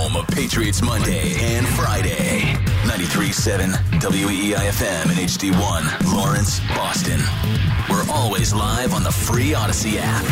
Home of Patriots Monday and Friday. 93.7 WEEIFM and HD1, Lawrence, Boston. We're always live on the free Audacy app.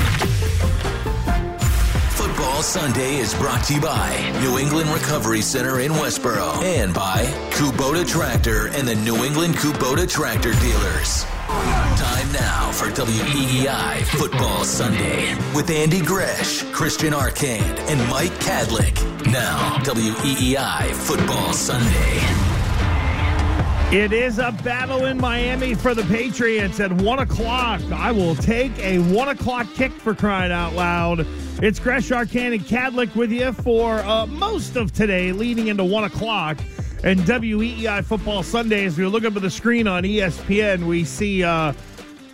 Football Sunday is brought to you by New England Recovery Center in Westboro and by Kubota Tractor and the New England Kubota Tractor Dealers. Time now for WEEI Football Sunday with Andy Gresh, Christian Arcand, and Mike Kadlick. Now, WEEI Football Sunday. It is a battle in Miami for the Patriots at 1 o'clock. I will take a 1 o'clock kick for crying out loud. It's Gresh Arcand and Kadlick with you for uh, most of today, leading into 1 o'clock. And WEEI Football Sunday, as we look up at the screen on ESPN, we see uh,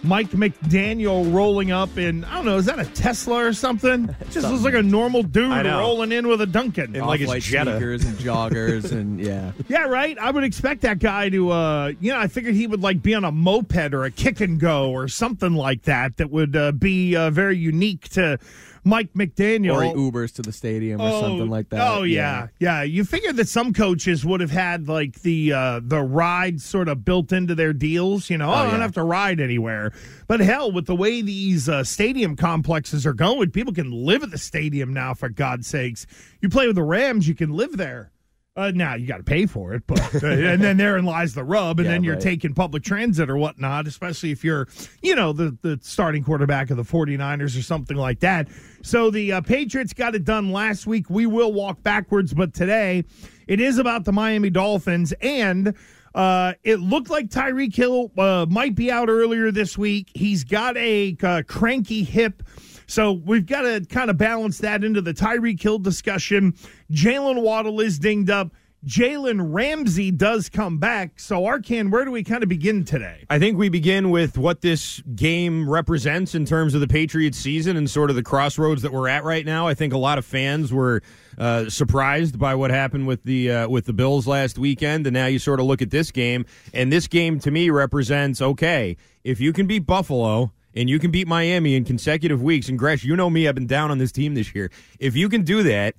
Mike McDaniel rolling up in, I don't know, is that a Tesla or something? It just looks like a normal dude rolling in with a Dunkin'. And like his Off-white Jetta. sneakers and joggers and yeah. Yeah, right. I would expect that guy to, uh, you know, I figured he would like be on a moped or a kick and go or something like that. That would uh, be uh, very unique to Mike McDaniel. Or he Ubers to the stadium or something like that. Oh yeah. yeah, You figured that some coaches would have had like the uh, the ride sort of built into their deals. You know, oh, I don't yeah. have to ride anywhere. But hell, with the way these uh, stadium complexes are going, people can live at the stadium now. For God's sakes, you play with the Rams, you can live there. Uh, now you got to pay for it, but uh, and then therein lies the rub, and Yeah, then you're right. taking public transit or whatnot, especially if you're, you know, the the starting quarterback of the 49ers or something like that. So the uh, Patriots got it done last week. We will walk backwards, but today it is about the Miami Dolphins, and uh, it looked like Tyreek Hill uh, might be out earlier this week. He's got a uh, cranky hip. So we've got to kind of balance that into the Tyreek Hill discussion. Jaylen Waddle is dinged up. Jalen Ramsey does come back. So, Arcand, where do we kind of begin today? I think we begin with what this game represents in terms of the Patriots season and sort of the crossroads that we're at right now. I think a lot of fans were uh, surprised by what happened with the uh, with the Bills last weekend, and now you sort of look at this game, and this game to me represents okay if you can beat Buffalo. And you can beat Miami in consecutive weeks. And Gresh, you know me, I've been down on this team this year. If you can do that,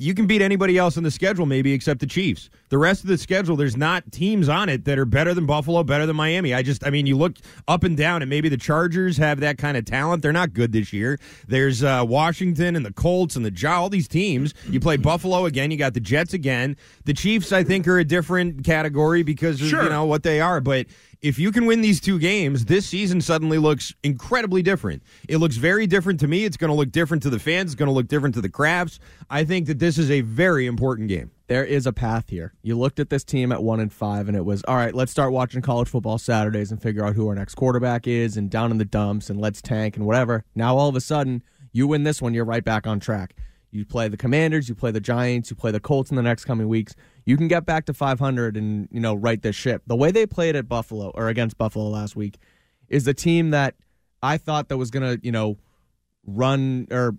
you can beat anybody else on the schedule, maybe except the Chiefs. The rest of the schedule, there's not teams on it that are better than Buffalo, better than Miami. I just, I mean, you look up and down, and maybe the Chargers have that kind of talent. They're not good this year. There's uh, Washington and the Colts and the Jaw, all these teams. You play Buffalo again, you got the Jets again. The Chiefs, I think, are a different category because of Sure. you know what they are, but if you can win these two games, this season suddenly looks incredibly different. It looks very different to me. It's going to look different to the fans. It's going to look different to the Krafts. I think that this is a very important game. There is a path here. You looked at this team at one and five, and it was all right. Let's start watching college football Saturdays and figure out who our next quarterback is, and down in the dumps, and let's tank and whatever. Now all of a sudden, you win this one, you're right back on track. You play the Commanders, you play the Giants, you play the Colts in the next coming weeks. You can get back to 500 and you know right this ship. The way they played at Buffalo or against Buffalo last week is the team that I thought that was gonna you know run or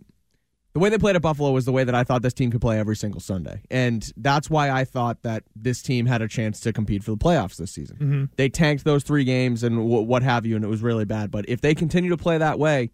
the way they played at Buffalo was the way that I thought this team could play every single Sunday. And that's why I thought that this team had a chance to compete for the playoffs this season. Mm-hmm. They tanked those three games and w- what have you, and it was really bad. But if they continue to play that way,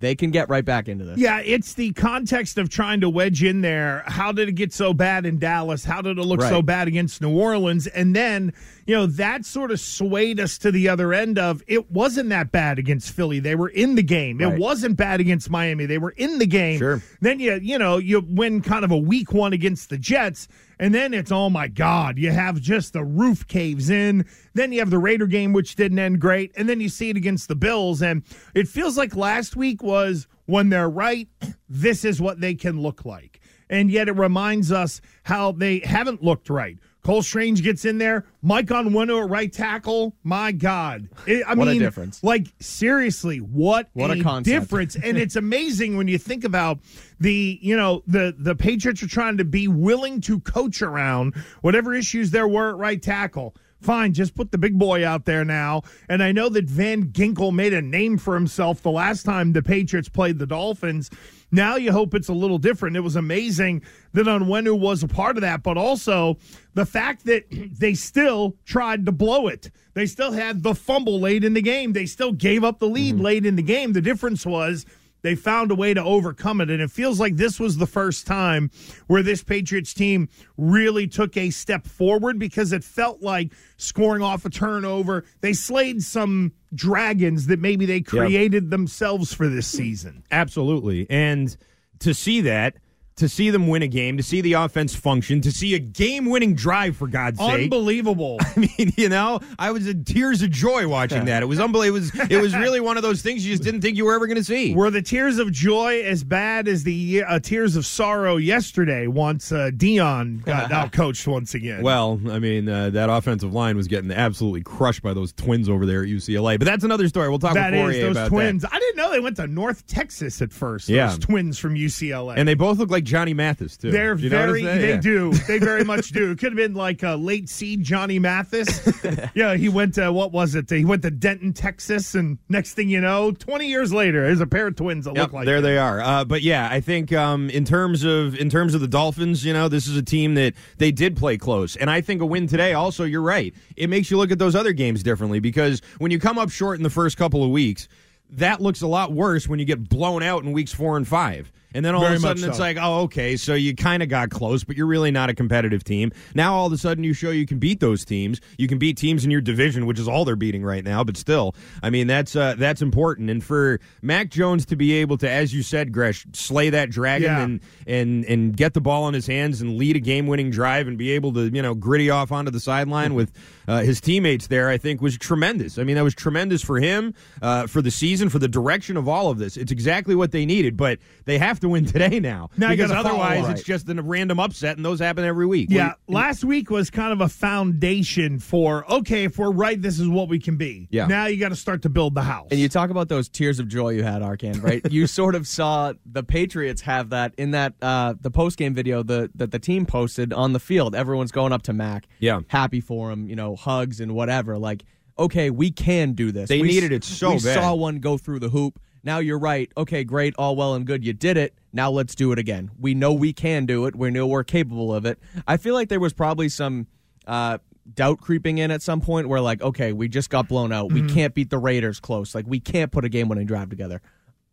they can get right back into this. Yeah, it's the context of trying to wedge in there. How did it get so bad in Dallas? How did it look so bad against New Orleans? And then, you know, that sort of swayed us to the other end of it wasn't that bad against Philly. They were in the game. It wasn't bad against Miami. They were in the game. Sure. Then you, you know, you win kind of a weak one against the Jets. And then it's, oh my God, you have just the roof caves in. Then you have the Raider game, which didn't end great. And then you see it against the Bills. And it feels like last week was when they're right, this is what they can look like. And yet it reminds us how they haven't looked right. Cole Strange gets in there. Mike Onwenu oh at right tackle. My God. It- I What a mean, difference. Like, seriously, what, What a concept. difference. and it's amazing when you think about the, you know, the the Patriots are trying to be willing to coach around whatever issues there were at right tackle. Fine, just put the big boy out there now. And I know that Van Ginkel made a name for himself the last time the Patriots played the Dolphins. Now you hope it's a little different. It was amazing that Onwenu was a part of that, but also the fact that they still tried to blow it. They still had the fumble late in the game. They still gave up the lead mm-hmm. late in the game. The difference was they found a way to overcome it. And it feels like this was the first time where this Patriots team really took a step forward because it felt like scoring off a turnover. They slayed some dragons that maybe they created themselves for this season. Absolutely. And to see that, to see them win a game, to see the offense function, to see a game winning drive, for God's sake. Unbelievable. I mean, you know, I was in tears of joy watching that. It was unbelievable. It was, it was really one of those things you just didn't think you were ever going to see. Were the tears of joy as bad as the uh, tears of sorrow yesterday once uh, Deion got outcoached once again? Well, I mean, uh, that offensive line was getting absolutely crushed by those twins over there at UCLA. But that's another story. We'll talk that with is those about twins. that. I didn't know they went to North Texas at first. Yeah. Those twins from UCLA. And they both look like Johnny Mathis too. They're you very, they Yeah. do. They very much do. Could have been like a late seed Johnny Mathis. yeah, he went to, what was it? He went to Denton, Texas. And next thing you know, 20 years later, there's a pair of twins that Yep, look like there them. they are. Uh, but yeah, I think um, in terms of in terms of the Dolphins, you know, this is a team that they did play close, and I think a win today. Also, you're right. It makes you look at those other games differently because when you come up short in the first couple of weeks, that looks a lot worse when you get blown out in weeks four and five. And then all Very of a sudden, it's like, oh, okay, so you kind of got close, but you're really not a competitive team. Now, all of a sudden, you show you can beat those teams. You can beat teams in your division, which is all they're beating right now. But still, I mean, that's uh, that's important. And for Mac Jones to be able to, as you said, Gresh, slay that dragon Yeah. and and and get the ball in his hands and lead a game-winning drive and be able to, you know, gritty off onto the sideline with uh, his teammates there, I think was tremendous. I mean, that was tremendous for him, uh, for the season, for the direction of all of this. It's exactly what they needed, but they have to win today now, Now because otherwise up. it's just a random upset, and those happen every week. Yeah, last week was kind of a foundation for okay, if we're right, this is what we can be. Yeah. Now you got to start to build the house. And you talk about those tears of joy you had, Arcand, right? you sort of saw the Patriots have that in that uh, the post game video the, that the team posted on the field. Everyone's going up to Mac, Yeah. happy for him, you know, hugs and whatever. Like, okay, we can do this. They We needed it so we bad. saw one go through the hoop. Now you're right. Okay, great, all well and good. You did it. Now let's do it again. We know we can do it. We know we're capable of it. I feel like there was probably some. Uh, doubt creeping in at some point where like okay we just got blown out Mm-hmm. we can't beat the raiders close like we can't put a game winning drive together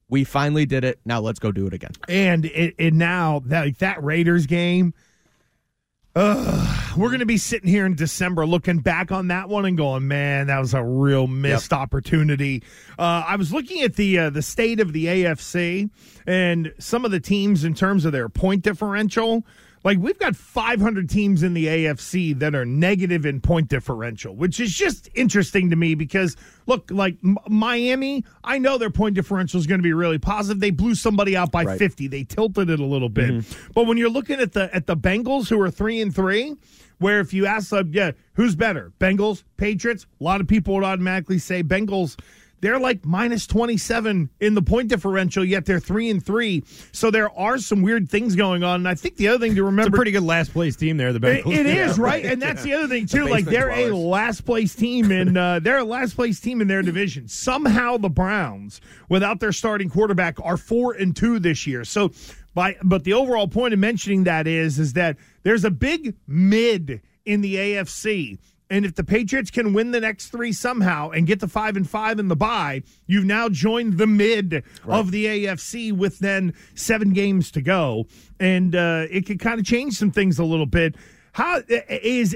we finally did it now let's go do it again and it, it now that that Raiders game. We're going to be sitting here in December looking back on that one and going, man, that was a real missed opportunity. Uh, I was looking at the uh, the state of the AFC and some of the teams in terms of their point differential. Like we've got 500 teams in the AFC that are negative in point differential, which is just interesting to me because look, like M- Miami, I know their point differential is going to be really positive. They blew somebody out by Right. 50. They tilted it a little bit. Mm-hmm. But when you're looking at the at the Bengals who are 3 and 3, where if you ask them, yeah, who's better? Bengals, Patriots? A lot of people would automatically say Bengals they're like minus 27 in the point differential, yet they're three and three. So there are some weird things going on. And I think the other thing to remember, It's a pretty good last place team there, the it, Bengals. it is right, and that's the other thing too. Like they're a last place team and uh, they're a last place team in their division. Somehow the Browns, without their starting quarterback, are four and two this year. So, by but the overall point of mentioning that is is that there's a big mid in the AFC. And if the Patriots can win the next three somehow and get to five and five in the bye, you've now joined the mid of the AFC with then seven games to go, and uh, it could kind of change some things a little bit. How is?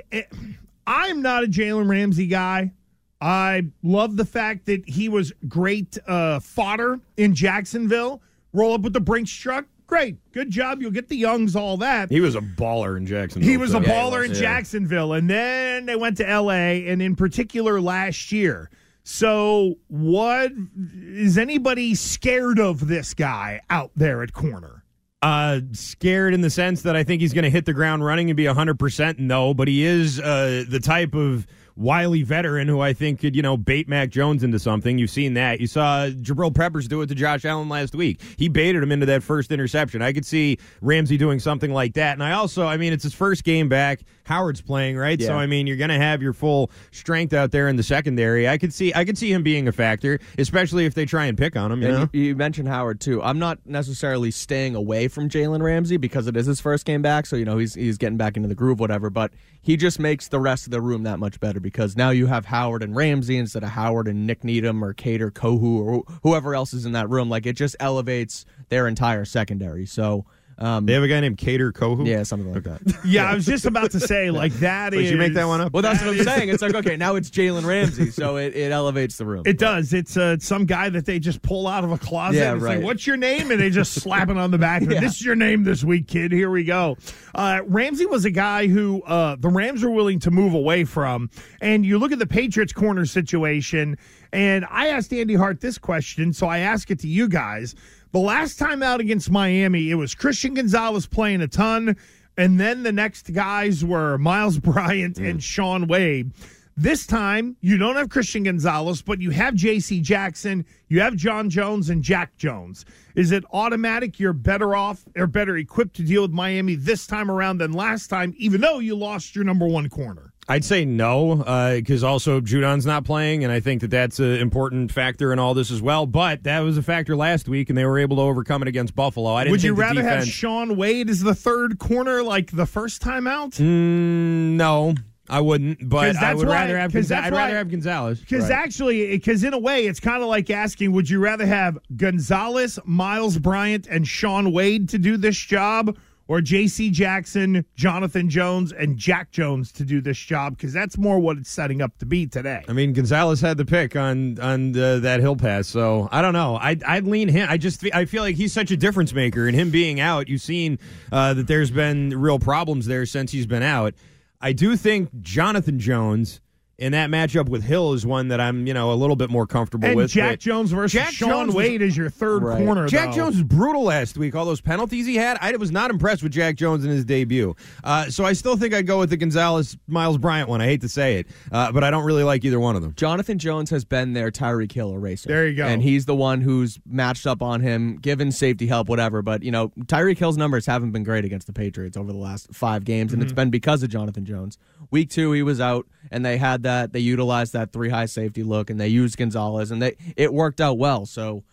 I'm not a Jalen Ramsey guy. I love the fact that he was great uh, fodder in Jacksonville. Roll up with the Brinks truck. Great. Good job. You'll get the Youngs, all that. He was a baller in Jacksonville. He was a too. baller in Jacksonville. And then they went to LA, and in particular last year. So, what is anybody scared of this guy out there at corner? Uh, scared in the sense that I think he's going to hit the ground running and be 100% no, but he is uh, the type of wily veteran who I think could, you know, bait Mac Jones into something. You've seen that. You saw Jabril Peppers do it to Josh Allen last week. He baited him into that first interception. I could see Ramsey doing something like that. And I also, I mean, it's his first game back. Howard's playing, right? Yeah. So I mean, you're going to have your full strength out there in the secondary. I could see I could see him being a factor, especially if they try and pick on him, you know. You, you mentioned Howard too. I'm not necessarily staying away from Jalen Ramsey because it is his first game back, so you know he's he's getting back into the groove, whatever. But he just makes the rest of the room that much better because now you have Howard and Ramsey instead of Howard and Nik Needham or Kader Kohou or whoever else is in that room. Like it just elevates their entire secondary. So um, They have a guy named Kader Kohou. yeah, something like that. Yeah, I was just about to say, like, that Did is. you make that one up? Well, that's what I'm saying. It's like okay, now it's Jalen Ramsey, so it, it elevates the room. It does. It's uh, some guy that they just pull out of a closet. Yeah, and right. like, what's your name? And they just slap it on the back. Yeah. This is your name this week, kid. Here we go. Uh, Ramsey was a guy who uh, the Rams were willing to move away from. And you look at the Patriots corner situation, and I asked Andy Hart this question, so I ask it to you guys. The last time out against Miami, it was Christian Gonzalez playing a ton, and then the next guys were Miles Bryant and mm. Shaun Wade. This time, you don't have Christian Gonzalez, but you have J.C. Jackson, you have John Jones, and Jack Jones. Is it automatic you're better off or better equipped to deal with Miami this time around than last time, even though you lost your number one corner? I'd say no, because also Judon's not playing, and I think that that's an important factor in all this as well. But that was a factor last week, and they were able to overcome it against Buffalo. I didn't Would you rather have Shaun Wade as the third corner like the first time out? Mm, no, I wouldn't. But I would rather have. 'cause Gonza- that's I'd rather have Gonzalez. Because actually, because in a way, it's kind of like asking, would you rather have Gonzalez, Miles Bryant, and Sean Wade to do this job, or J.C. Jackson, Jonathan Jones, and Jack Jones to do this job? Because that's more what it's setting up to be today. I mean, Gonzalez had the pick on on uh, that hill pass, so I don't know. I'd, I'd lean him. I just I feel like he's such a difference maker, and him being out, you've seen uh, that there's been real problems there since he's been out. I do think Jonathan Jones in that matchup with Hill is one that I'm you know a little bit more comfortable and with. Jack Jones versus Jack Sean Jones was- Wade is your third Right. corner. Jack though. Jones was brutal last week. All those penalties he had, I was not impressed with Jack Jones in his debut. Uh, so I still think I'd go with the Gonzalez Miles Bryant one. I hate to say it, uh, but I don't really like either one of them. Jonathan Jones has been their Tyreek Hill eraser. There you go. And he's the one who's matched up on him, given safety help, whatever. But, you know, Tyreek Hill's numbers haven't been great against the Patriots over the last five games, and it's been because of Jonathan Jones. Week two, he was out, and they had that, they utilized that three high safety look, and they used Gonzalez, and they it worked out well. So,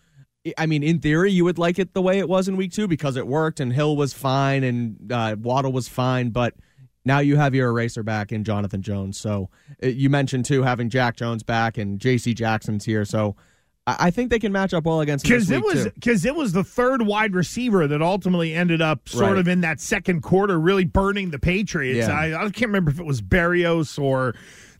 I mean, in theory, you would like it the way it was in week two because it worked, and Hill was fine, and uh, Waddle was fine, but now you have your eraser back in Jonathan Jones. So uh, you mentioned too having Jack Jones back and J.C. Jackson's here. So I, I think they can match up well against because it was because it was the third wide receiver that ultimately ended up sort Right. of in that second quarter, really burning the Patriots. Yeah. I, I can't remember if it was Berrios or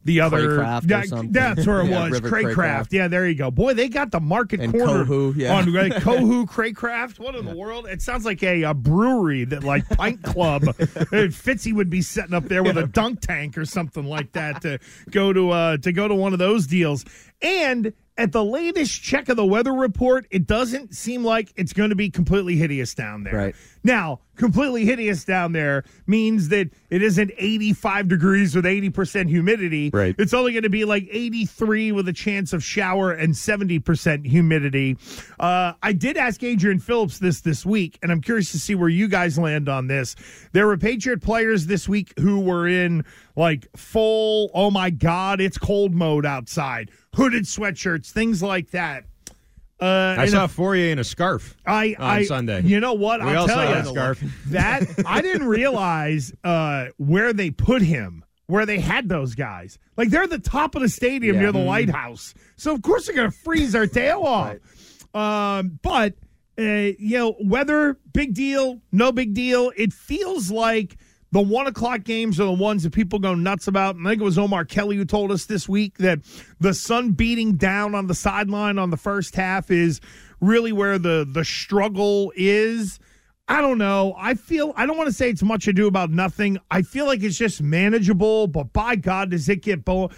the other. Cracraft or something. That's where it Yeah, was. River Cracraft. Cracraft. Yeah, there you go. Boy, they got the market And corner Kohou, yeah. on right, Kohou Cracraft. What in the world? It sounds like a, a brewery that like Pint Club. Fitzy would be setting up there with a dunk tank or something like that to go to uh to go to one of those deals. And at the latest check of the weather report, it doesn't seem like it's going to be completely hideous down there. Right. Now, completely hideous down there means that it isn't 85 degrees with 80% humidity. Right. It's only going to be like 83 with a chance of shower and 70% humidity. Uh, I did ask Adrian Phillips this this week, and I'm curious to see where you guys land on this. There were Patriot players this week who were in like full, oh my God, it's cold mode outside, hooded sweatshirts, things like that. Uh, I saw if- Fauria in a scarf I, on I, Sunday. You know what? We I'll all tell saw you that scarf. that I didn't realize uh, where they put him where they had those guys. Like they're at the top of the stadium Yeah. near the Mhm. lighthouse. So of course they're going to freeze their tail off. Um, but uh, you know, weather, big deal, no big deal. It feels like the one o'clock games are the ones that people go nuts about. And I think it was Omar Kelly who told us this week that the sun beating down on the sideline on the first half is really where the the struggle is. I don't know. I feel I don't want to say it's much ado about nothing. I feel like it's just manageable, but by God, does it get bo-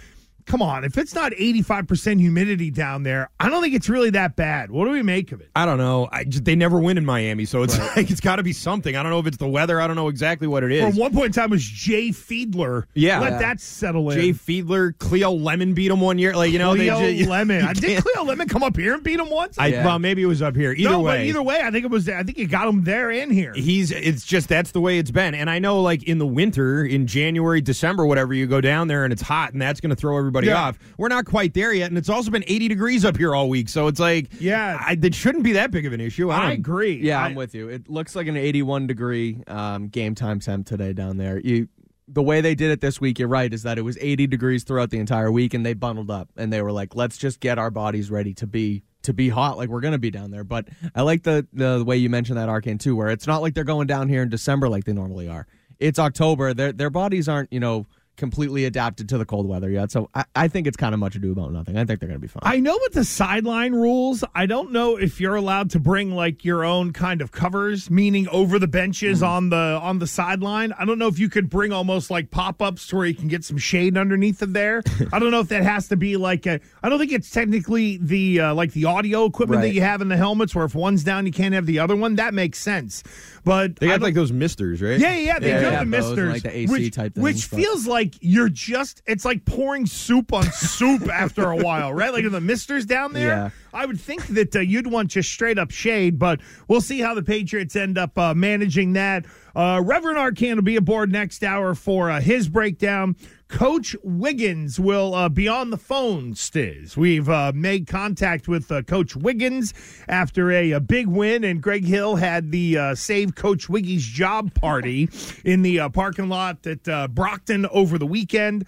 Come on, if it's not 85% humidity down there, I don't think it's really that bad. What do we make of it? I don't know. I just, they never win in Miami, so it's like it's got to be something. I don't know if it's the weather. I don't know exactly what it is. For one point in time, it was Jay Fiedler. Yeah. let Yeah. that settle in. Jay Fiedler, Cleo Lemon beat him one year. Like you know, Cleo they ju- Lemon. I did Cleo Lemon come up here and beat him once? I, Yeah. Well, maybe it was up here. Either no, way, but either way, I think it was. I think you got him there and here. he's it's just that's the way it's been and i know like in the winter in january december whatever you go down there and it's hot and that's going to throw everybody Yeah. off we're not quite there yet and it's also been 80 degrees up here all week so it's like Yeah. I, it shouldn't be that big of an issue i, I agree. Yeah, I- I'm with you. It looks like an 81 degree um, game time temp today down there. You, the way they did it this week, you're right, is that it was 80 degrees throughout the entire week, and they bundled up and they were like, "Let's just get our bodies ready to be to be hot, like we're gonna be down there." But I like the the way you mentioned that Arcand too, where it's not like they're going down here in December like they normally are. It's October. Their their bodies aren't you know completely adapted to the cold weather yet. So I, I think it's kind of much ado about nothing. I think they're gonna be fine. I know with the sideline rules, I don't know if you're allowed to bring like your own kind of covers, meaning over the benches Mm-hmm. on the on the sideline. I don't know if you could bring almost like pop-ups to where you can get some shade underneath of there. I don't know if that has to be like a I don't think it's technically the uh, like the audio equipment that you have in the helmets where if one's down you can't have the other one. That makes sense. But they I got like those misters right yeah, yeah, yeah. They Yeah, do they the have those and, misters, like, the AC which, type which things, but- feels like you're just. It's like pouring soup on soup after a while, right? Like the misters down there. Yeah. I would think that uh, you'd want just straight up shade, but we'll see how the Patriots end up uh, managing that. Uh, Reverend Arcand will be aboard next hour for uh, his breakdown. Coach Wiggins will uh, be on the phone, Stiz. We've uh, made contact with uh, Coach Wiggins after a, a big win, and Greg Hill had the uh, Save Coach Wiggy's Job party in the uh, parking lot at uh, Brockton over the weekend.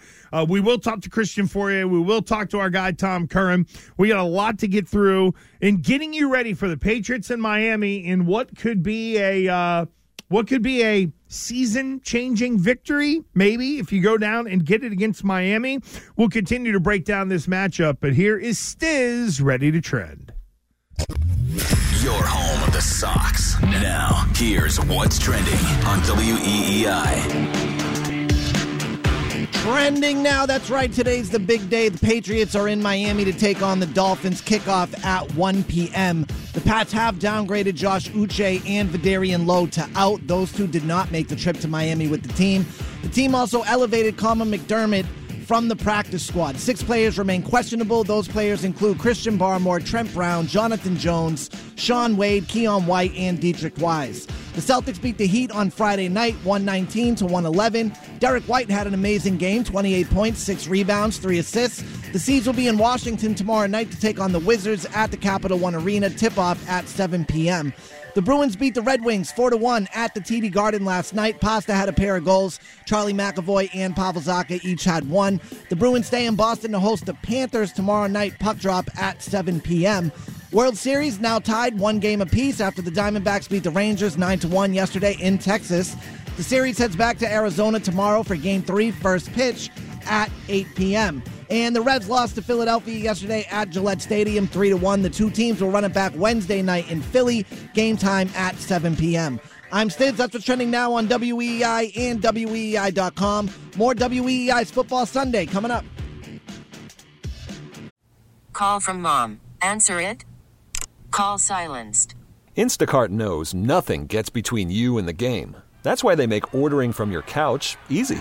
We will talk to Christian Fauria. We will talk to our guy, Tom Curran. We got a lot to get through in getting you ready for the Patriots in Miami in what could be a. What could be a season changing victory, maybe, if you go down and get it against Miami. We'll continue to break down this matchup, but here is Stiz ready to trend. Your home of the Sox. Now, here's what's trending on WEEI. Trending now. That's right. Today's the big day. The Patriots are in Miami to take on the Dolphins. Kickoff at 1 p.m. The Pats have downgraded Josh Uche and Vederian Lowe to out. Those two did not make the trip to Miami with the team. The team also elevated Colin McDermott from the practice squad. Six players remain questionable. Those players include Christian Barmore, Trent Brown, Jonathan Jones, Shaun Wade, Keion White, and Deatrich Wise. The Celtics beat the Heat on Friday night, 119 to 111. Derrick White had an amazing game, 28 points, 6 rebounds, 3 assists. The Seeds will be in Washington tomorrow night to take on the Wizards at the Capital One Arena. Tip off at 7 p.m. The Bruins beat the Red Wings 4 to 1 at the TD Garden last night. Pasta had a pair of goals. Charlie McAvoy and Pavel Zacha each had one. The Bruins stay in Boston to host the Panthers tomorrow night. Puck drop at 7 p.m. World Series now tied one game apiece after the Diamondbacks beat the Rangers 9 to 1 yesterday in Texas. The series heads back to Arizona tomorrow for game three, first pitch at 8 p.m. And the Revs lost to Philadelphia yesterday at Gillette Stadium 3 to 1. The two teams will run it back Wednesday night in Philly, game time at 7 p.m. I'm Stids. That's what's trending now on WEI and WEI.com. More WEI's Football Sunday coming up. Call from mom. Answer it. Call silenced. Instacart knows nothing gets between you and the game. That's why they make ordering from your couch easy.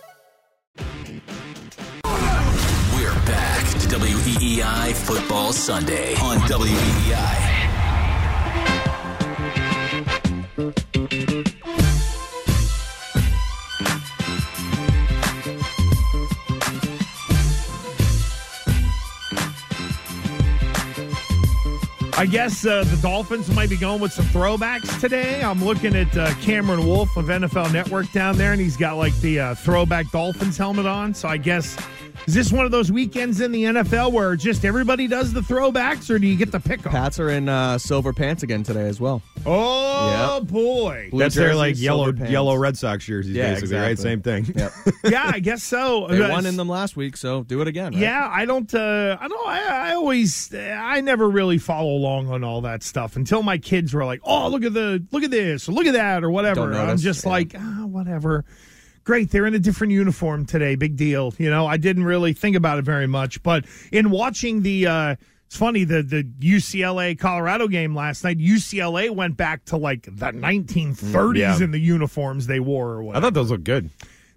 WEEI Football Sunday on WEEI. I guess uh, the Dolphins might be going with some throwbacks today. I'm looking at uh, Cameron Wolfe of NFL Network down there, and he's got like the uh, throwback Dolphins helmet on. So I guess is this one of those weekends in the NFL where just everybody does the throwbacks, or do you get the pick 'em? Pats are in uh, silver pants again today as well. Oh boy! Blue That's their jerseys, like yellow silver pants. yellow Red Sox jerseys, Yeah, basically, right? Same thing. Yep. yeah, I guess so. They won in them last week, so do it again. right? Yeah, I don't. Uh, I don't. I, I always. I never really follow along on all that stuff until my kids were like, "Oh, look at the, look at this, or look at that, or whatever." I'm just yeah. like, ah, whatever. Great, they're in a different uniform today. Big deal. You know, I didn't really think about it very much, but in watching the. Uh, it's funny the the UCLA Colorado game last night. UCLA went back to like the 1930s Yeah. in the uniforms they wore or I thought those looked good.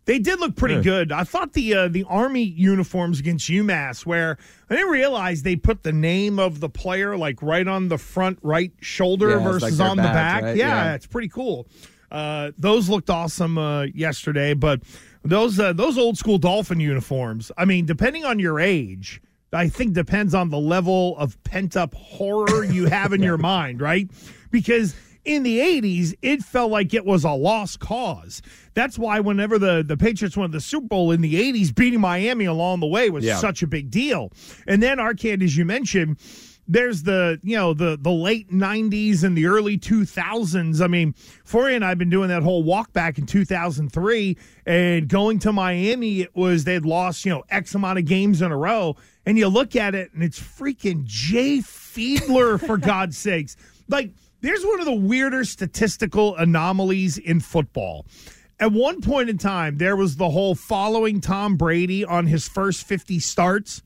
They did look pretty Yeah. good. I thought the uh, the Army uniforms against UMass, where I didn't realize they put the name of the player like right on the front right shoulder Yeah, like versus their on the back. right? Yeah, Yeah. it's pretty cool. Uh, those looked awesome uh, yesterday, but those uh, those old school Dolphin uniforms. I mean, depending on your age, I think depends on the level of pent up horror you have in your mind, right? Because in the 80s, it felt like it was a lost cause. That's why whenever the, the Patriots won the Super Bowl in the 80s, beating Miami along the way was Yeah. such a big deal. And then Arcand, as you mentioned, there's the you know the the late 90s and the early 2000s i mean Fauria and i've been doing that whole walk back in 2003 and going to miami it was they'd lost you know x amount of games in a row and you look at it and it's freaking jay fiedler for god's sakes like there's one of the weirder statistical anomalies in football at one point in time there was the whole following tom brady on his first 50 starts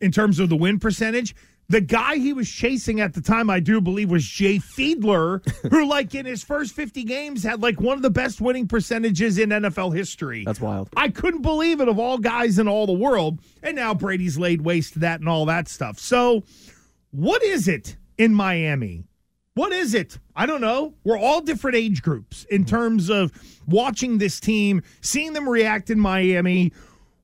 in terms of the win percentage. The guy he was chasing at the time, I do believe, was Jay Fiedler, who, like, in his first 50 games, had like one of the best winning percentages in NFL history. That's wild. I couldn't believe it of all guys in all the world. And now Brady's laid waste to that and all that stuff. So, what is it in Miami? What is it? I don't know. We're all different age groups in mm-hmm. terms of watching this team, seeing them react in Miami.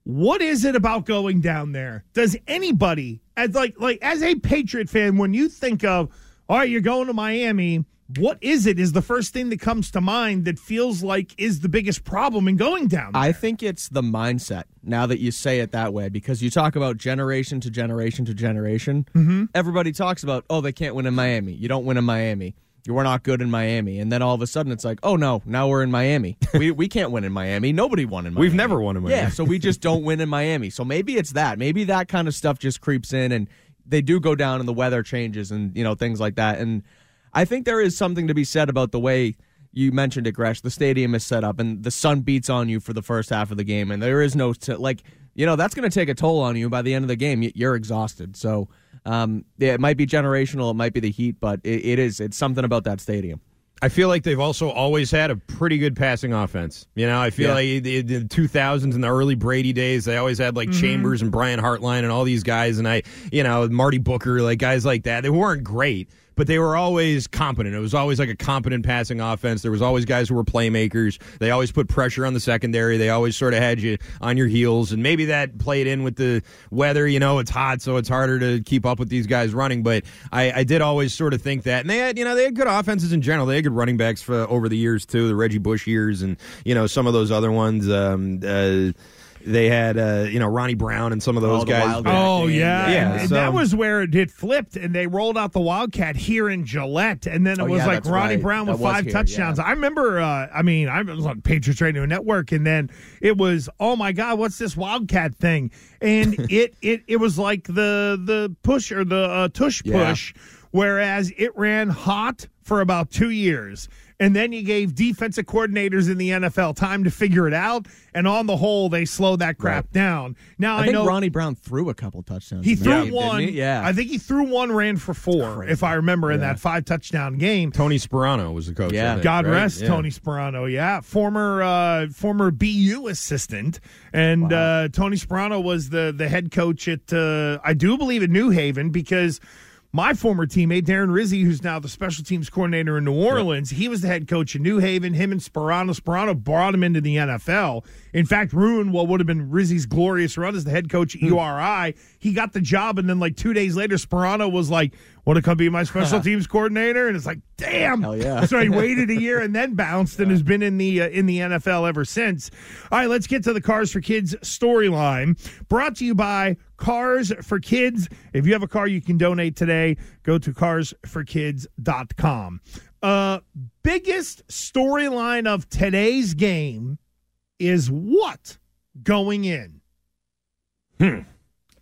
What is it about going down there? Does anybody as like like as a Patriot fan, when you think of all right, you're going to Miami, what is it? Is the first thing that comes to mind that feels like is the biggest problem in going down there? I think it's the mindset now that you say it that way because you talk about generation to generation to generation. Mm-hmm. Everybody talks about, oh, they can't win in Miami. You don't win in Miami. You were not good in Miami. And then all of a sudden it's like, oh, no, now we're in Miami. we, we can't win in Miami. Nobody won in Miami. We've never won in Miami. Yeah, so we just don't win in Miami. So maybe it's that. Maybe that kind of stuff just creeps in and they do go down and the weather changes and, you know, things like that. And I think there is something to be said about the way you mentioned it, Gresh. The stadium is set up and the sun beats on you for the first half of the game, and there is no t- like you know that's going to take a toll on you by the end of the game. You're exhausted. So um, yeah, it might be generational, it might be the heat, but it, it is it's something about that stadium. I feel like they've also always had a pretty good passing offense. You know, I feel Yeah. like in the 2000s and the early Brady days, they always had like Mm-hmm. Chambers and Brian Hartline and all these guys, and I, you know, Marty Booker, like guys like that. They weren't great, but they were always competent. It was always like a competent passing offense. There was always guys who were playmakers. They always put pressure on the secondary. They always sort of had you on your heels, and maybe that played in with the weather. You know, it's hot, so it's harder to keep up with these guys running. But I, I did always sort of think that, and they had, you know, they had good offenses in general. They had good running backs for over the years too, the Reggie Bush years, and you know some of those other ones. Um, uh, they had, uh, you know, Ronnie Brown and some of those Oh, guys. Oh game, yeah, yeah, And so- that was where it flipped, and they rolled out the Wildcat here in Gillette, and then it Oh, was yeah, like Ronnie right. Brown with five here, touchdowns. yeah. I remember. Uh, I mean, I was on Patriots Radio Network, and then it was, oh my God, what's this Wildcat thing? And it it it was like the the push or the uh, tush Yeah. push, whereas it ran hot for about two years. And then you gave defensive coordinators in the NFL time to figure it out, and on the whole, they slowed that crap down. Now I, I think know Ronnie Brown threw a couple touchdowns. he threw game, one. he? Yeah. I think he threw one, ran for four, if I remember, in that five touchdown game. Tony Sparano was the coach. Yeah. think, God right? rest Yeah. Tony Sparano. Yeah, former uh, former BU assistant, and uh, Tony Sparano was the the head coach at uh, I do believe at New Haven because. My former teammate Darren Rizzi, who's now the special teams coordinator in New Orleans, he was the head coach in New Haven. Him and Sparano, Sparano brought him into the NFL. In fact, ruined what would have been Rizzi's glorious run as the head coach Hmm. at URI. He got the job, and then like two days later, Sparano was like, "Want to come be my special teams coordinator?" And it's like, "Damn, Hell yeah. so he waited a year and then bounced and has been in the uh, in the NFL ever since. All right, let's get to the Cars for Kids storyline. Brought to you by Cars for Kids. If you have a car you can donate today, go to carsforkids.com. Uh biggest storyline of today's game is what going in?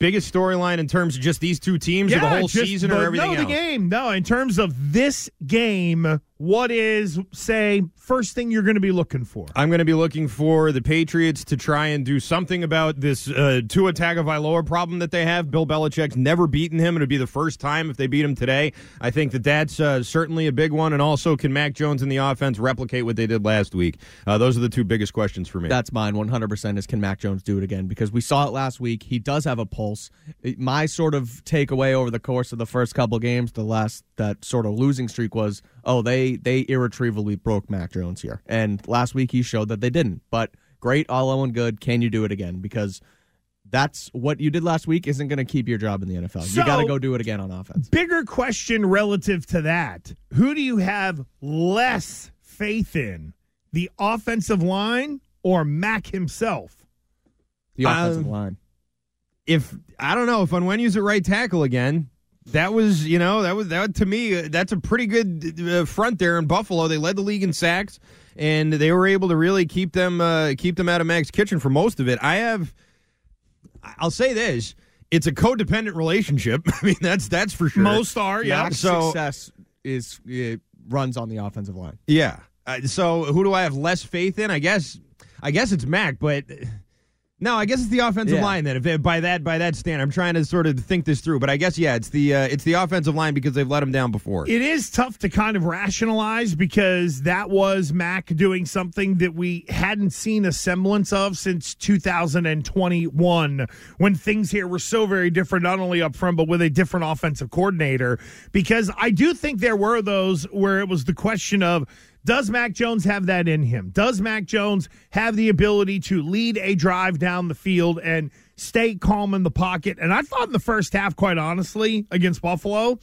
Biggest storyline in terms of just these two teams, or the whole season, the- or everything No, else. the game. No, in terms of this game, what is say first thing you're going to be looking for? I'm going to be looking for the Patriots to try and do something about this uh, Tua Tagovailoa problem that they have. Bill Belichick's never beaten him. It'd be the first time if they beat him today. I think that that's uh, certainly a big one. And also, can Mac Jones and the offense replicate what they did last week? Uh, those are the two biggest questions for me. That's mine 100% is can Mac Jones do it again? Because we saw it last week. He does have a pulse. My sort of takeaway over the course of the first couple games, the last that sort of losing streak was, oh, they they irretrievably broke Mac Jones here. And last week he showed that they didn't. But great, all well and good. Can you do it again? Because that's what you did last week isn't going to keep your job in the NFL. So- you got to go do it again on offense. Bigger question relative to that: Who do you have less faith in, the offensive line or Mac himself? The offensive Um, line. if I don't know if Onwenu's at right tackle again. That was, you know, that was that to me. That's a pretty good uh, front there in Buffalo. They led the league in sacks, and they were able to really keep them uh, keep them out of Mac's Kitchen for most of it. I have, I'll say this: it's a codependent relationship. I mean, that's that's for sure. Most are, yeah. Mac's so- success is it runs on the offensive line. Yeah. Uh, so who do I have less faith in? I guess I guess it's Mac, but no, I guess it's the offensive Yeah. line then. If it, by that by that stand, I'm trying to sort of think this through, but I guess yeah, it's the uh, it's the offensive line because they've let him down before. It is tough to kind of rationalize because that was Mac doing something that we hadn't seen a semblance of since 2021 when things here were so very different, not only up front, but with a different offensive coordinator. Because I do think there were those where it was the question of, does Mac Jones have that in him? Does Mac Jones have the ability to lead a drive down the field and stay calm in the pocket? And I thought in the first half, quite honestly, against Buffalo,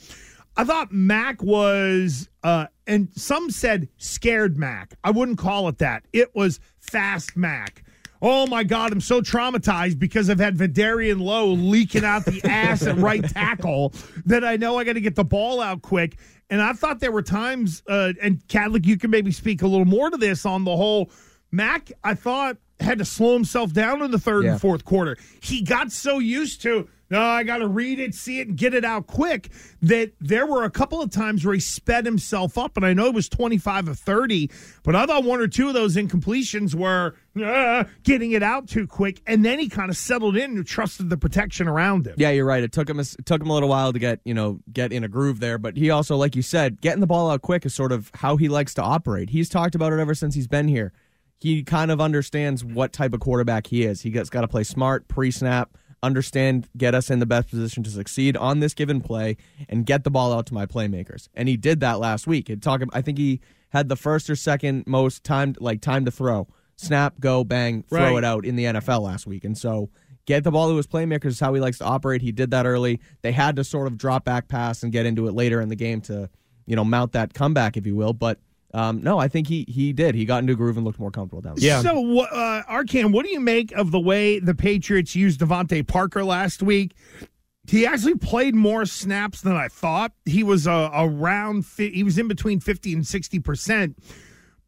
I thought Mac was, uh, and some said scared Mac. I wouldn't call it that. It was fast Mac. Oh my God, I'm so traumatized because I've had Vederian Lowe leaking out the ass at right tackle that I know I got to get the ball out quick. And I thought there were times, uh, and Kadlick, you can maybe speak a little more to this on the whole. Mac, I thought, had to slow himself down in the third Yeah. and fourth quarter. He got so used to no, I got to read it, see it, and get it out quick. That there were a couple of times where he sped himself up, and I know it was 25 of 30, but I thought one or two of those incompletions were uh, getting it out too quick, and then he kind of settled in and trusted the protection around him. Yeah, you're right. It took him a, it took him a little while to get you know get in a groove there, but he also, like you said, getting the ball out quick is sort of how he likes to operate. He's talked about it ever since he's been here. He kind of understands what type of quarterback he is. He gets got to play smart, pre-snap, understand, get us in the best position to succeed on this given play, and get the ball out to my playmakers. And he did that last week. It talk, I think he had the first or second most time like time to throw, snap, go, bang, throw Right. it out in the NFL last week. And so get the ball to his playmakers is how he likes to operate. He did that early. They had to sort of drop back pass and get into it later in the game to, you know, mount that comeback, if you will. But um, no, I think he he did. He got into a groove and looked more comfortable down there. Yeah. So, wha- uh, Arcand, what do you make of the way the Patriots used DeVante Parker last week? He actually played more snaps than I thought. He was uh, around. Fi- he was in between fifty and sixty percent.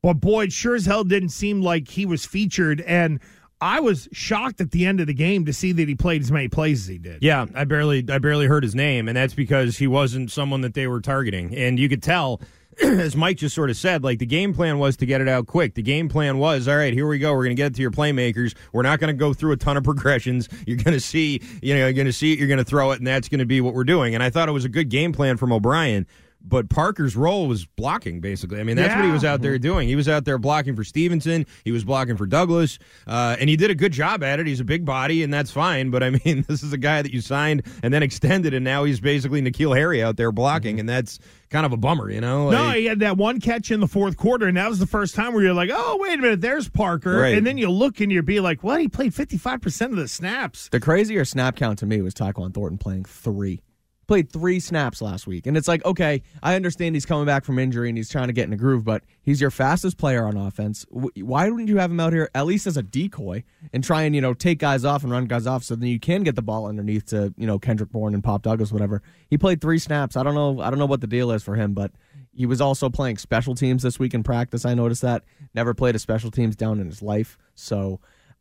But boy, it sure as hell didn't seem like he was featured. And I was shocked at the end of the game to see that he played as many plays as he did. Yeah, I barely I barely heard his name, and that's because he wasn't someone that they were targeting. And you could tell, as Mike just sort of said, like the game plan was to get it out quick. The game plan was, all right, here we go. We're going to get it to your playmakers. We're not going to go through a ton of progressions. You're going to see, you know, you're going to see it. You're going to throw it, and that's going to be what we're doing. And I thought it was a good game plan from O'Brien. But Parker's role was blocking, basically. I mean, that's what he was out there doing. He was out there blocking for Stevenson. He was blocking for Douglas, uh, and he did a good job at it. He's a big body, and that's fine. But I mean, this is a guy that you signed and then extended, and now he's basically N'Keal Harry out there blocking, and that's kind of a bummer, you know? No, Like- he had that one catch in the fourth quarter, and that was the first time where you're like, "Oh, wait a minute, there's Parker," Right. and then you look and you're be like, "What? He played 55 percent of the snaps." The crazier snap count to me was Tyquan Thornton playing three. Played three snaps last week. And it's like, okay, I understand he's coming back from injury and he's trying to get in a groove, but he's your fastest player on offense. Why wouldn't you have him out here at least as a decoy and try and, you know, take guys off and run guys off so then you can get the ball underneath to, you know, Kendrick Bourne and Pop Douglas, whatever. He played three snaps. I don't know I don't know what the deal is for him, but he was also playing special teams this week in practice. I noticed that. Never played a special teams down in his life. So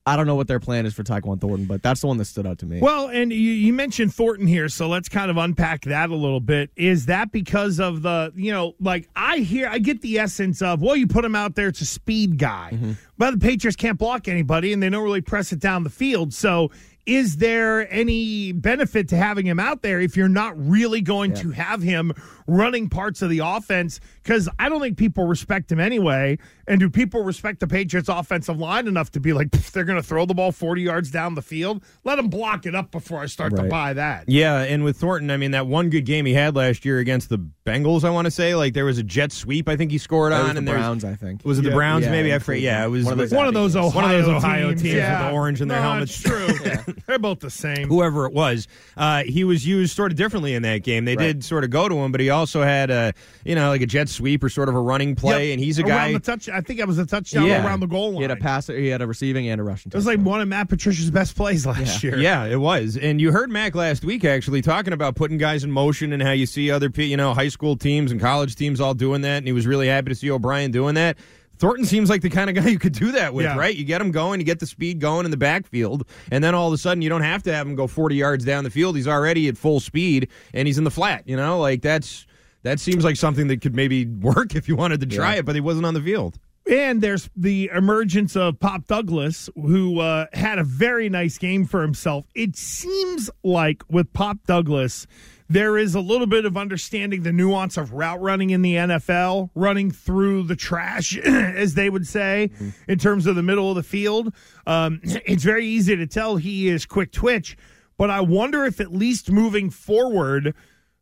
I don't know what their plan is for Tyquan Thornton, but that's the one that stood out to me. Well, and you, you mentioned Thornton here, so let's kind of unpack that a little bit. Is that because of the, you know, like I hear, I get the essence of, well, you put him out there, it's a speed guy. Mm-hmm. But the Patriots can't block anybody and they don't really press it down the field. So is there any benefit to having him out there if you're not really going to have him running parts of the offense? Because I don't think people respect him anyway. And do people respect the Patriots' offensive line enough to be like, they're going to throw the ball 40 yards down the field? Let them block it up before I start to buy that. Yeah, and with Thornton, I mean that one good game he had last year against the Bengals, I want to say, like there was a jet sweep I think he scored That on, was the and was- Browns, I think. Was it the Yeah. Browns? Yeah, maybe I forget. Yeah, it was One of those One of those Ohio, one of those Ohio teams, teams yeah. with the orange in their no, helmets. It's true. They're both the same. whoever it was, uh, he was used sort of differently in that game. They Right. did sort of go to him, but he also had a, you know, like a jet sweep or sort of a running play, Yep. and he's a around guy. The touch, I think it was a touchdown Yeah. around the goal line. He had a passer, he had a receiving and a rushing. Touchdown. It was like one of Matt Patricia's best plays last year. Yeah, it was. And you heard Mac last week actually talking about putting guys in motion and how you see other, you know, high school teams and college teams all doing that. And he was really happy to see O'Brien doing that. Thornton seems like the kind of guy you could do that with, Yeah. right? You get him going, you get the speed going in the backfield, and then all of a sudden you don't have to have him go 40 yards down the field. He's already at full speed and he's in the flat, you know? Like that's that seems like something that could maybe work if you wanted to try Yeah. it, but he wasn't on the field. And there's the emergence of Pop Douglas, who uh, had a very nice game for himself. It seems like with Pop Douglas, there is a little bit of understanding the nuance of route running in the NFL, running through the trash, as they would say, in terms of the middle of the field. Um, it's very easy to tell he is quick twitch, but I wonder if at least moving forward,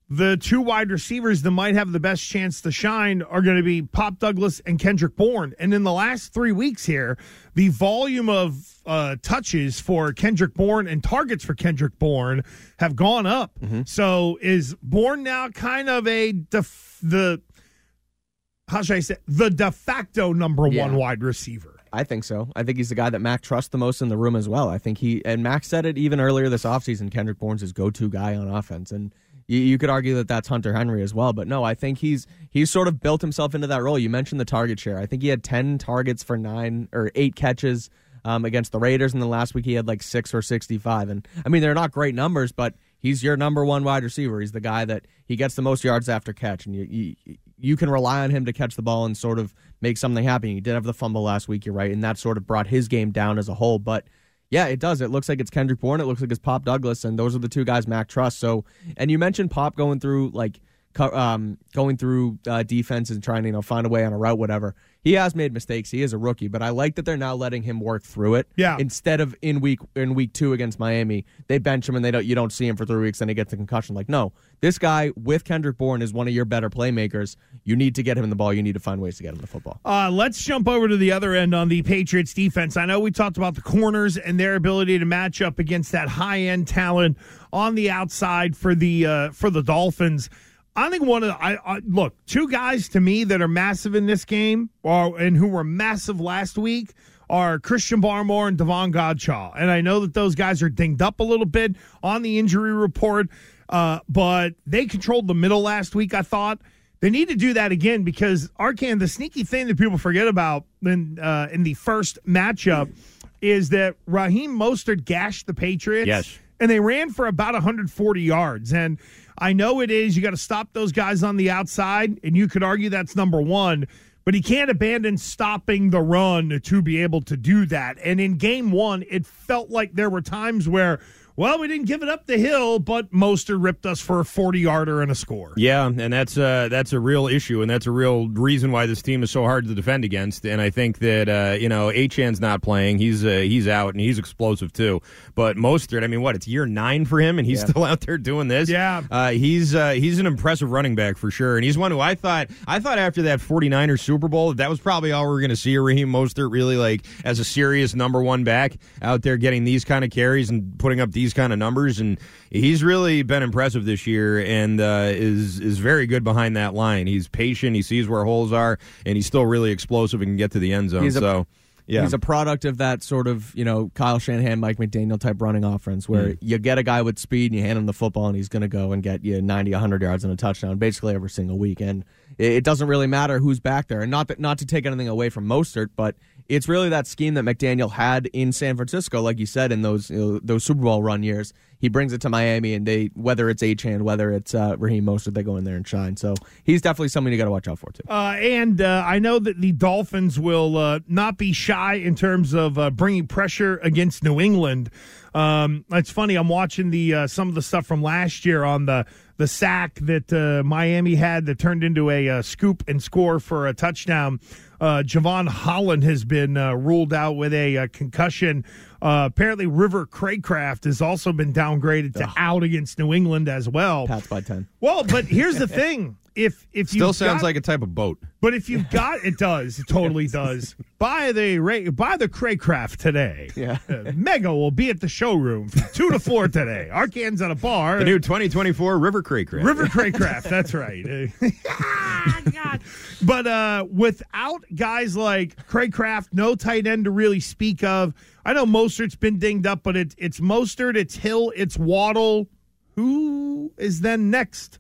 the two wide receivers that might have the best chance to shine are going to be Pop Douglas and Kendrick Bourne. And in the last three weeks here, the volume of uh, touches for Kendrick Bourne and targets for Kendrick Bourne have gone up. So is Bourne now kind of a def- the how should I say the de facto number Yeah. one wide receiver? I think so. I think he's the guy that Mac trusts the most in the room as well. I think he and Mac said it even earlier this offseason. Kendrick Bourne's his go-to guy on offense, and you, you could argue that that's Hunter Henry as well. But no, I think he's he's sort of built himself into that role. You mentioned the target share. I think he had ten targets for nine or eight catches um, against the Raiders, and then last week he had like six or sixty-five. And I mean, they're not great numbers, but he's your number one wide receiver. He's the guy that he gets the most yards after catch, and you you, you can rely on him to catch the ball and sort of make something happen. He did have the fumble last week, you're right, and that sort of brought his game down as a whole. But yeah, it does. It looks like it's Kendrick Bourne. It looks like it's Pop Douglas, and those are the two guys Mac trusts. So, and you mentioned Pop going through like um, going through uh, defenses and trying to you know find a way on a route, whatever. He has made mistakes. He is a rookie, but I like that they're now letting him work through it. Yeah. Instead of in week in week two against Miami, they bench him and they don't you don't see him for three weeks and he gets a concussion. Like no, this guy with Kendrick Bourne is one of your better playmakers. You need to get him the ball. You need to find ways to get him the football. Uh, let's jump over to the other end on the Patriots defense. I know we talked about the corners and their ability to match up against that high end talent on the outside for the uh, for the Dolphins. I think one of the, I, I look two guys to me that are massive in this game, or and who were massive last week are Christian Barmore and Davon Godchaux. And I know that those guys are dinged up a little bit on the injury report, uh, but they controlled the middle last week. I thought they need to do that again because Arcand, the sneaky thing that people forget about in uh, in the first matchup is that Raheem Mostert gashed the Patriots. Yes. And they ran for about 140 yards. And I know it is. You got to stop those guys on the outside. And you could argue that's number one. But he can't abandon stopping the run to be able to do that. And in game one, it felt like there were times where, well, we didn't give it up the hill, but Mostert ripped us for a 40 yarder and a score. Yeah, and that's uh, that's a real issue, and that's a real reason why this team is so hard to defend against. And I think that uh, you know Achane's not playing; he's uh, he's out, and he's explosive too. But Mostert, I mean, what? It's year nine for him, and he's Yeah. still out there doing this. Yeah. uh, he's uh, he's an impressive running back for sure, and he's one who I thought I thought after that 49ers Super Bowl that was probably all we were going to see Raheem Mostert really like as a serious number one back out there getting these kind of carries and putting up these kind of numbers, and he's really been impressive this year and uh, is is very good behind that line. He's patient, he sees where holes are, and he's still really explosive and can get to the end zone. He's a- so. Yeah. He's a product of that sort of, you know, Kyle Shanahan, Mike McDaniel type running offense where Mm. you get a guy with speed and you hand him the football and he's going to go and get you 90, 100 yards and a touchdown basically every single week. And it, it doesn't really matter who's back there. And not that, not to take anything away from Mostert, but it's really that scheme that McDaniel had in San Francisco, like you said, in those you know, those Super Bowl run years. He brings it to Miami, and they whether it's Achane, whether it's uh, Raheem Mostert, they go in there and shine. So he's definitely something you got to watch out for too. Uh, and uh, I know that the Dolphins will uh, not be shy in terms of uh, bringing pressure against New England. Um, it's funny. I'm watching the uh, some of the stuff from last year on the the sack that uh, Miami had that turned into a uh, scoop and score for a touchdown. Uh, Jevon Holland has been uh, ruled out with a, uh concussion. Uh, apparently, River Cracraft has also been downgraded to out against New England as well. Pats by ten. Well, but here's the thing: if if Still you've sounds got- like a type of boat. but if you've got it, does it totally does. Buy the buy the Cracraft today. Yeah. Uh, Mega will be at the showroom from two to four today. Arcand's at a bar. The new 2024 River Cracraft. River Cracraft. That's right. Ah, God. But uh, without guys like Cracraft, no tight end to really speak of. I know Mostert's been dinged up, but it, it's Mostert, it's Hill, it's Waddle. Who is then next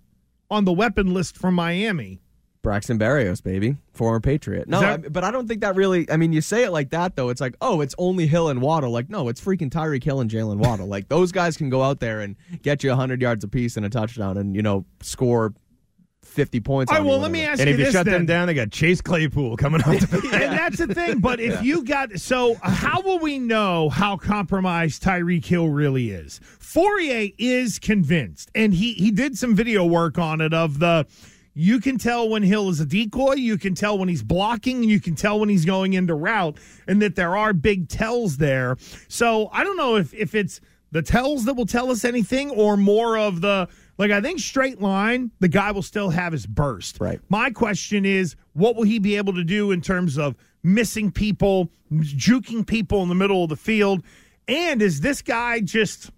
on the weapon list from Miami? Braxton Berrios, baby, former Patriot. No, that- I- but I don't think that really. I mean, you say it like that though. It's like, oh, it's only Hill and Waddle. Like, no, it's freaking Tyreek Hill and Jaylen Waddle. like those guys can go out there and get you hundred yards apiece and a touchdown, and you know score fifty points. All on right, you, well, let me whatever. ask And you if you this shut then. them down, they got Chase Claypool coming up. the and that's the thing. But if you got so, how will we know how compromised Tyreek Hill really is? Fauria is convinced, and he he did some video work on it of the. You can tell when Hill is a decoy. You can tell when he's blocking. and You can tell when he's going into route, and that there are big tells there. So I don't know if if it's the tells that will tell us anything, or more of the like. I think straight line, the guy will still have his burst. Right. My question is, what will he be able to do in terms of missing people, juking people in the middle of the field? And is this guy just,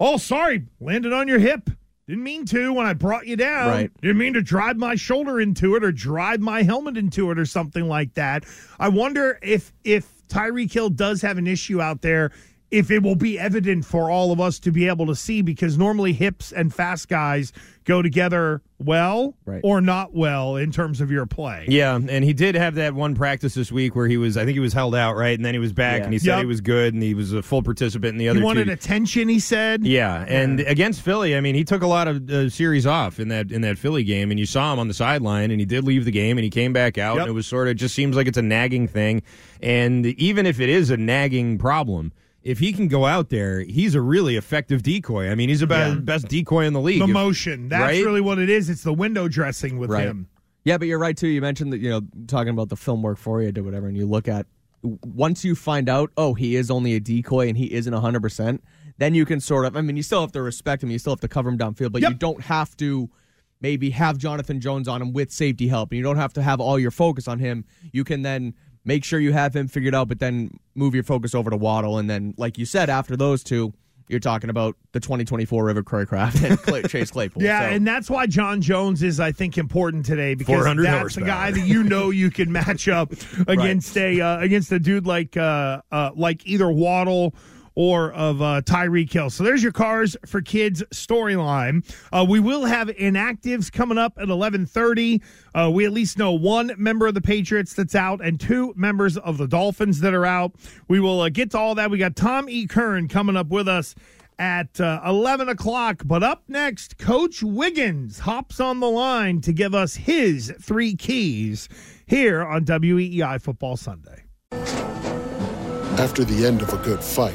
oh, sorry, landed on your hip? Didn't mean to when I brought you down. Right. Didn't mean to drive my shoulder into it or drive my helmet into it or something like that. I wonder if if Tyreek Hill does have an issue out there if it will be evident for all of us to be able to see because normally hips and fast guys go together well Right. or not well in terms of your play. Yeah, and he did have that one practice this week where he was, I think he was held out, right? And then he was back Yeah. and he said Yep. he was good and he was a full participant in the other He wanted two. attention, he said. Yeah, and against Philly, I mean, he took a lot of uh, series off in that in that Philly game, and you saw him on the sideline, and he did leave the game, and he came back out, Yep. and it was sort of just seems like it's a nagging thing, and even if it is a nagging problem. If he can go out there, he's a really effective decoy. I mean, he's about Yeah. the best decoy in the league. The motion. That's right? really what it is. It's the window dressing with Right. him. Yeah, but you're right too. You mentioned that you know talking about the film work for you did whatever, and you look at once you find out, oh, he is only a decoy and he isn't 100. percent Then you can sort of. I mean, you still have to respect him. You still have to cover him downfield, but Yep. you don't have to maybe have Jonathan Jones on him with safety help, and you don't have to have all your focus on him. You can then make sure you have him figured out, but then move your focus over to Waddle, and then, like you said, after those two. You're talking about the 2024 River Cracraft and Clay, Chase Claypool. Yeah, So- and that's why John Jones is, I think, important today because 400 that's the guy that you know you can match up against a uh, against a dude like uh, uh, like either Waddle or of uh, Tyreek Hill. So there's your cars for kids storyline. Uh, we will have inactives coming up at 11:30. Uh, we at least know one member of the Patriots that's out and two members of the Dolphins that are out. We will uh, get to all that. We got Tom E. Curran coming up with us at uh, 11 o'clock. But up next, Coach Wiggins hops on the line to give us his three keys here on WEEI Football Sunday. After the end of a good fight,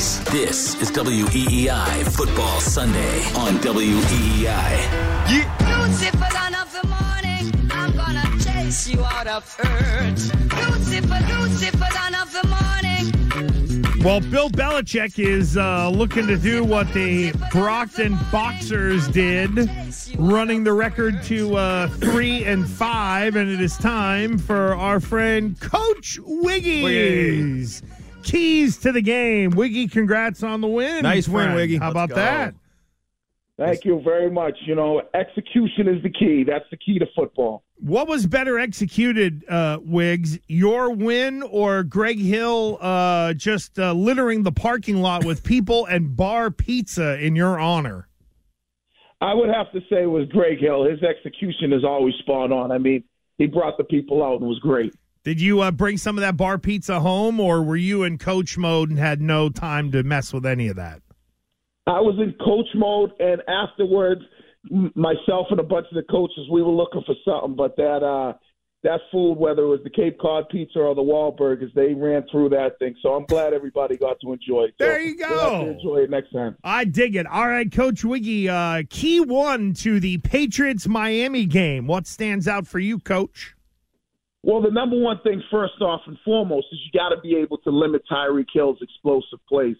Guys. This is WEEI Football Sunday on E WEEI. Beautiful dawn of the morning, I'm gonna chase you out of earth. Beautiful, beautiful dawn of the morning. Well, Bill Belichick is uh, looking to do what the Brockton Boxers did, running the record to uh, three and five, and it is time for our friend Coach Wiggies. Keys to the game. Wiggy, congrats on the win. Nice win, friend. Wiggy. How Let's about go. that? Thank you very much. You know, execution is the key. That's the key to football. What was better executed, uh, Wiggs? Your win or Greg Hill uh, just uh, littering the parking lot with people and bar pizza in your honor? I would have to say it was Greg Hill. His execution is always spot on. I mean, he brought the people out and was great. Did you uh, bring some of that bar pizza home, or were you in coach mode and had no time to mess with any of that? I was in coach mode, and afterwards, myself and a bunch of the coaches, we were looking for something. But that uh, that food, whether it was the Cape Cod pizza or the Wahlburgers, they ran through that thing. So I'm glad everybody got to enjoy it. So There you we'll have to go. enjoy it next time. I dig it. All right, Coach Wiggy, uh, key one to the Patriots Miami game. What stands out for you, Coach? Well, the number one thing, first off and foremost, is you got to be able to limit Tyreek Hill's explosive plays.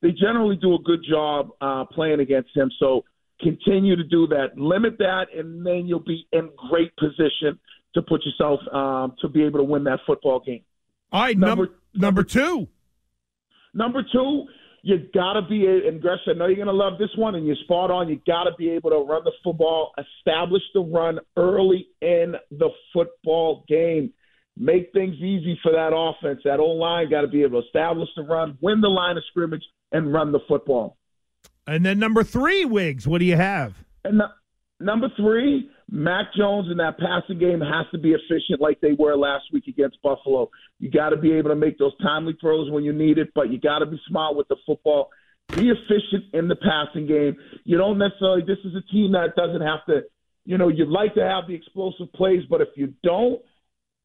They generally do a good job uh, playing against him, so continue to do that. Limit that, and then you'll be in great position to put yourself um, to be able to win that football game. All right, number number two. Number two, you got to be, a- and Gresh, I know you're going to love this one, and you're spot on. You got to be able to run the football, establish the run early in the football game. Make things easy for that offense. That old line got to be able to establish the run, win the line of scrimmage, and run the football. And then number three, Wiggs, what do you have? And nu- number three, Mac Jones in that passing game has to be efficient like they were last week against Buffalo. You got to be able to make those timely throws when you need it, but you got to be smart with the football. Be efficient in the passing game. You don't necessarily, this is a team that doesn't have to, you know, you'd like to have the explosive plays, but if you don't,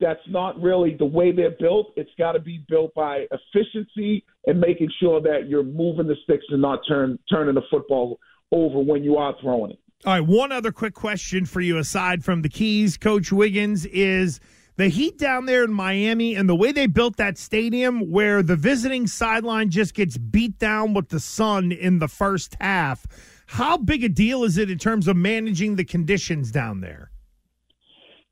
that's not really the way they're built. It's got to be built by efficiency and making sure that you're moving the sticks and not turn turning the football over when you are throwing it. All right, one other quick question for you aside from the keys, Coach Wiggins, is the Heat down there in Miami and the way they built that stadium where the visiting sideline just gets beat down with the sun in the first half. How big a deal is it in terms of managing the conditions down there?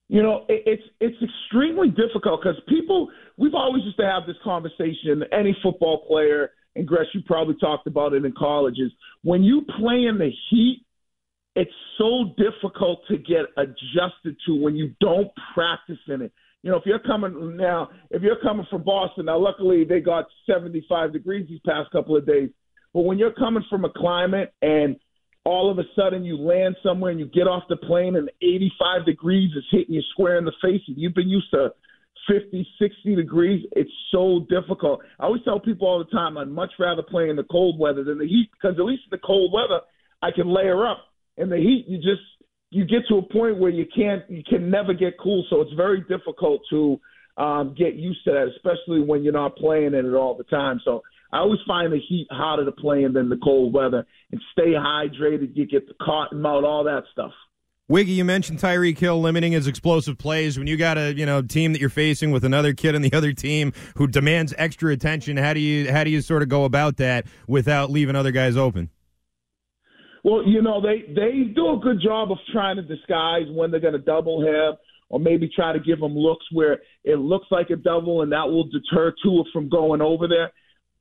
You know, it's it's extremely difficult because people we've always used to have this conversation. Any football player, and Gresh, you probably talked about it in colleges. When you play in the heat, it's so difficult to get adjusted to when you don't practice in it. You know, if you're coming now, if you're coming from Boston, now luckily they got 75 degrees these past couple of days. But when you're coming from a climate and all of a sudden you land somewhere and you get off the plane and 85 degrees is hitting you square in the face and you've been used to 50, 60 degrees, it's so difficult. I always tell people all the time I'd much rather play in the cold weather than the heat because at least in the cold weather I can layer up. In the heat, you just you get to a point where you can't you can never get cool, so it's very difficult to um, get used to that, especially when you're not playing in it all the time. So I always find the heat hotter to play in than the cold weather. And stay hydrated, you get the cotton mouth, all that stuff. Wiggy, you mentioned Tyreek Hill limiting his explosive plays. When you got a you know team that you're facing with another kid on the other team who demands extra attention, how do you how do you sort of go about that without leaving other guys open? Well, you know they they do a good job of trying to disguise when they're going to double him, or maybe try to give him looks where it looks like a double, and that will deter Tua from going over there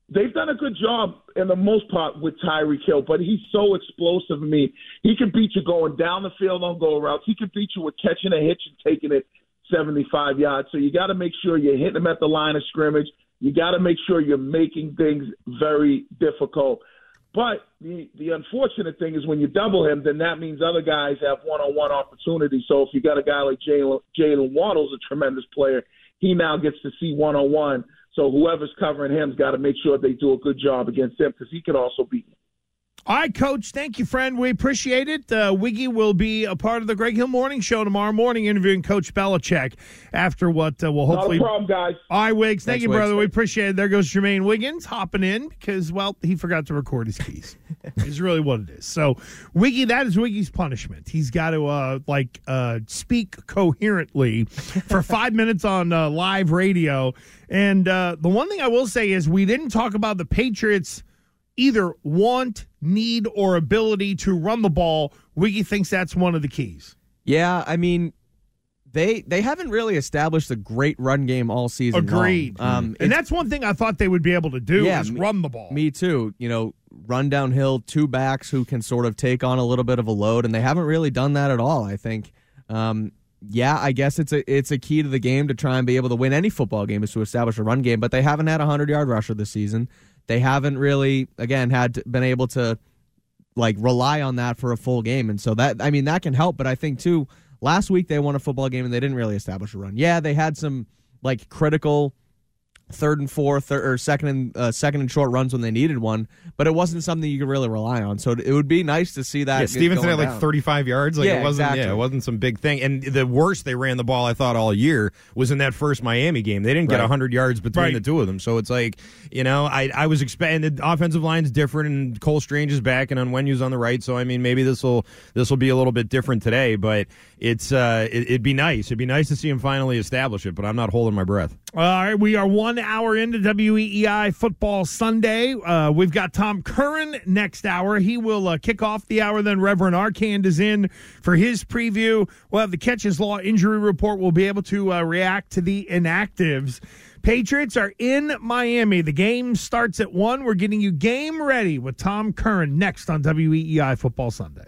they've done a good job in the most part with Tyreek Hill, but he's so explosive. I mean, he can beat you going down the field on go routes. He can beat you with catching a hitch and taking it 75 yards. So you got to make sure you're hitting him at the line of scrimmage. You got to make sure you're making things very difficult. But the the unfortunate thing is when you double him, then that means other guys have one-on-one opportunities. So if you got a guy like Jaylen Waddle's a tremendous player, he now gets to see one-on-one so whoever's covering him's got to make sure they do a good job against him because he could also beat him. All right, Coach. Thank you, friend. We appreciate it. Uh, Wiggy will be a part of the Greg Hill Morning Show tomorrow morning, interviewing Coach Belichick after what uh, will hopefully. Not a problem, guys. All right, Wiggs. Thank Thanks, you, brother. Wiggs. We appreciate it. There goes Jermaine Wiggins hopping in because, well, he forgot to record his keys. is really what it is. So, Wiggy, that is Wiggy's punishment. He's got to uh, like uh, speak coherently for five minutes on uh, live radio. And uh, the one thing I will say is we didn't talk about the Patriots either want, need, or ability to run the ball. Wiggy thinks that's one of the keys. Yeah, I mean, they they haven't really established a great run game all season. long. Agreed. Um, and that's one thing I thought they would be able to do Yeah, is me- run the ball. Me too. You know, run downhill, two backs who can sort of take on a little bit of a load, and they haven't really done that at all. I think. Um, yeah, I guess it's a it's a key to the game to try and be able to win any football game is to establish a run game. But they haven't had a hundred yard rusher this season. They haven't really, again, had been able to like rely on that for a full game, and so that I mean that can help. But I think too, last week they won a football game and they didn't really establish a run. Yeah, they had some like critical third and fourth or, or second and uh, second and short runs when they needed one, but it wasn't something you could really rely on. So it would be nice to see that. Yeah, Stevenson going had like down. 35 yards. Like Yeah, it wasn't. exactly. Yeah, it wasn't some big thing. And the worst they ran the ball, I thought all year was in that first Miami game. They didn't get Right. 100 yards between Right. the two of them. So it's like you know, I I was expecting the offensive line's different, and Cole Strange is back, and Onwenu's on the right. So I mean, maybe this will this will be a little bit different today. But it's uh, it, it'd be nice. It'd be nice to see him finally establish it. But I'm not holding my breath. All right, we are one hour into WEEI Football Sunday. Uh, we've got Tom Curran next hour. He will uh, kick off the hour. Then Reverend Arcand is in for his preview. We'll have the Catches Law injury report. We'll be able to uh, react to the inactives. Patriots are in Miami. The game starts at 1. We're getting you game ready with Tom Curran next on WEEI Football Sunday.